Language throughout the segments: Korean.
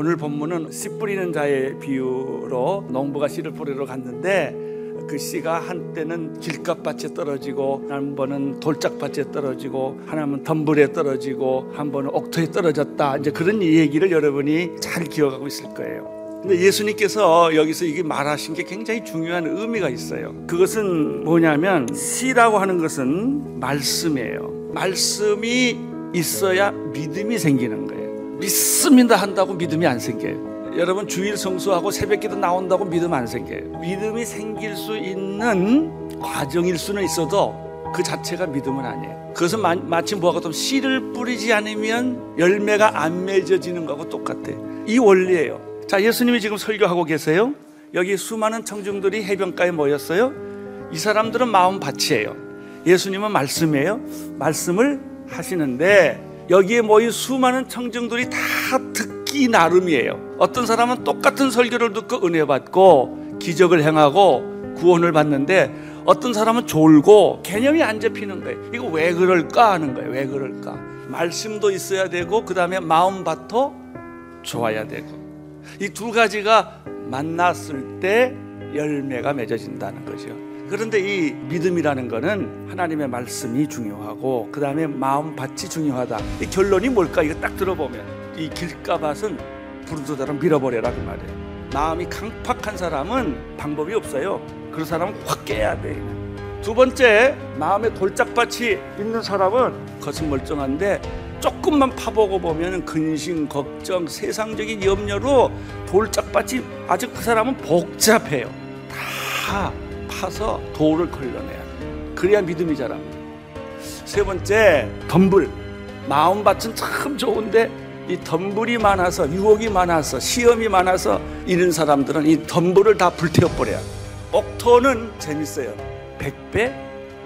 본문은 씨 뿌리는 자의 비유로 농부가 씨를 뿌리러 갔는데 그 씨가 한때는 길가밭에 떨어지고 한 번은 돌짝밭에 떨어지고 하나는 덤불에 떨어지고 한 번은 옥토에 떨어졌다 이제 그런 얘기를 여러분이 잘 기억하고 있을 거예요. 근데 예수님께서 여기서 이게 말하신 게 굉장히 중요한 의미가 있어요. 그것은 뭐냐면 씨라고 하는 것은 말씀이에요. 말씀이 있어야 믿음이 생기는 거예요. 믿습니다 한다고 믿음이 안 생겨요. 여러분 주일 성수하고 새벽기도 나온다고 믿음 안 생겨요. 믿음이 생길 수 있는 과정일 수는 있어도 그 자체가 믿음은 아니에요. 그것은 마, 마치 뭐가 같으면 씨를 뿌리지 않으면 열매가 안 맺어지는 거하고 똑같아요. 이 원리예요. 자, 예수님이 지금 설교하고 계세요. 여기 수많은 청중들이 해변가에 모였어요. 이 사람들은 마음 밭이에요. 예수님은 말씀이에요. 말씀을 하시는데 여기에 모인 수많은 청중들이 다 듣기 나름이에요. 어떤 사람은 똑같은 설교를 듣고 은혜 받고 기적을 행하고 구원을 받는데 어떤 사람은 졸고 개념이 안 잡히는 거예요. 이거 왜 그럴까 하는 거예요. 왜 그럴까? 말씀도 있어야 되고 그 다음에 마음밭도 좋아야 되고 이 두 가지가 만났을 때 열매가 맺어진다는 거죠. 그런데 이 믿음이라는 거는 하나님의 말씀이 중요하고 그 다음에 마음밭이 중요하다. 이 결론이 뭘까? 이거 딱 들어보면 이 길가밭은 부르짖어라 밀어버려라 그 말이에요. 마음이 강팍한 사람은 방법이 없어요. 그 사람은 확 깨야 돼. 두 번째 마음에 돌짝밭이 있는 사람은 겉은 멀쩡한데 조금만 파보고 보면 근심, 걱정, 세상적인 염려로 돌짝밭이 아주 그 사람은 복잡해요. 다 파서 돌을 걸러내야 그래야 믿음이 자랍니다. 세 번째 덤불. 마음밭은 참 좋은데 이 덤불이 많아서 유혹이 많아서 시험이 많아서 이런 사람들은 이 덤불을 다 불태워버려요. 옥토는 재밌어요. 100배,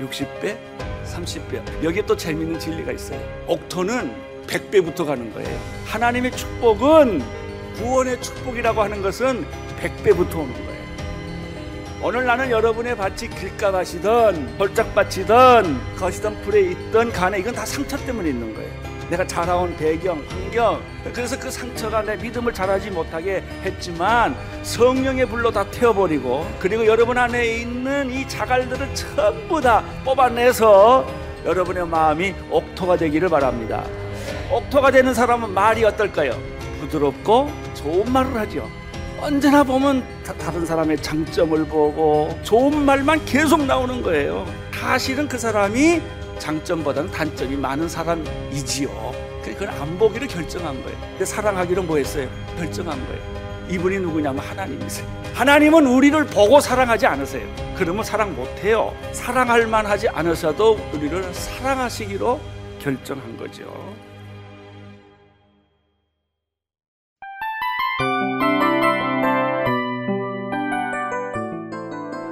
60배, 30배. 여기에 또 재밌는 진리가 있어요. 옥토는 100배부터 가는 거예요. 하나님의 축복은 구원의 축복이라고 하는 것은 100배부터 오는 거예요. 오늘 나는 여러분의 밭이 길가밭이든 벌짝밭이든 거시던 풀에 있던 간에 이건 다 상처 때문에 있는 거예요. 내가 자라온 배경, 환경 그래서 그 상처가 내 믿음을 자라지 못하게 했지만 성령의 불로 다 태워버리고 그리고 여러분 안에 있는 이 자갈들을 전부 다 뽑아내서 여러분의 마음이 옥토가 되기를 바랍니다. 옥토가 되는 사람은 말이 어떨까요? 부드럽고 좋은 말을 하죠. 언제나 보면 다, 른 사람의 장점을 보고 좋은 말만 계속 나오는 거예요. 사실은 그 사람이 장점보다는 단점이 많은 사람이지요. 그걸 안 보기를 결정한 거예요. 근데 사랑하기로 뭐 했어요? 결정한 거예요. 이분이 누구냐면 하나님이세요. 하나님은 우리를 보고 사랑하지 않으세요. 그러면 사랑 못해요. 사랑할 만하지 않으셔도 우리를 사랑하시기로 결정한 거죠.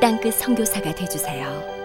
땅끝 성교사가 되주세요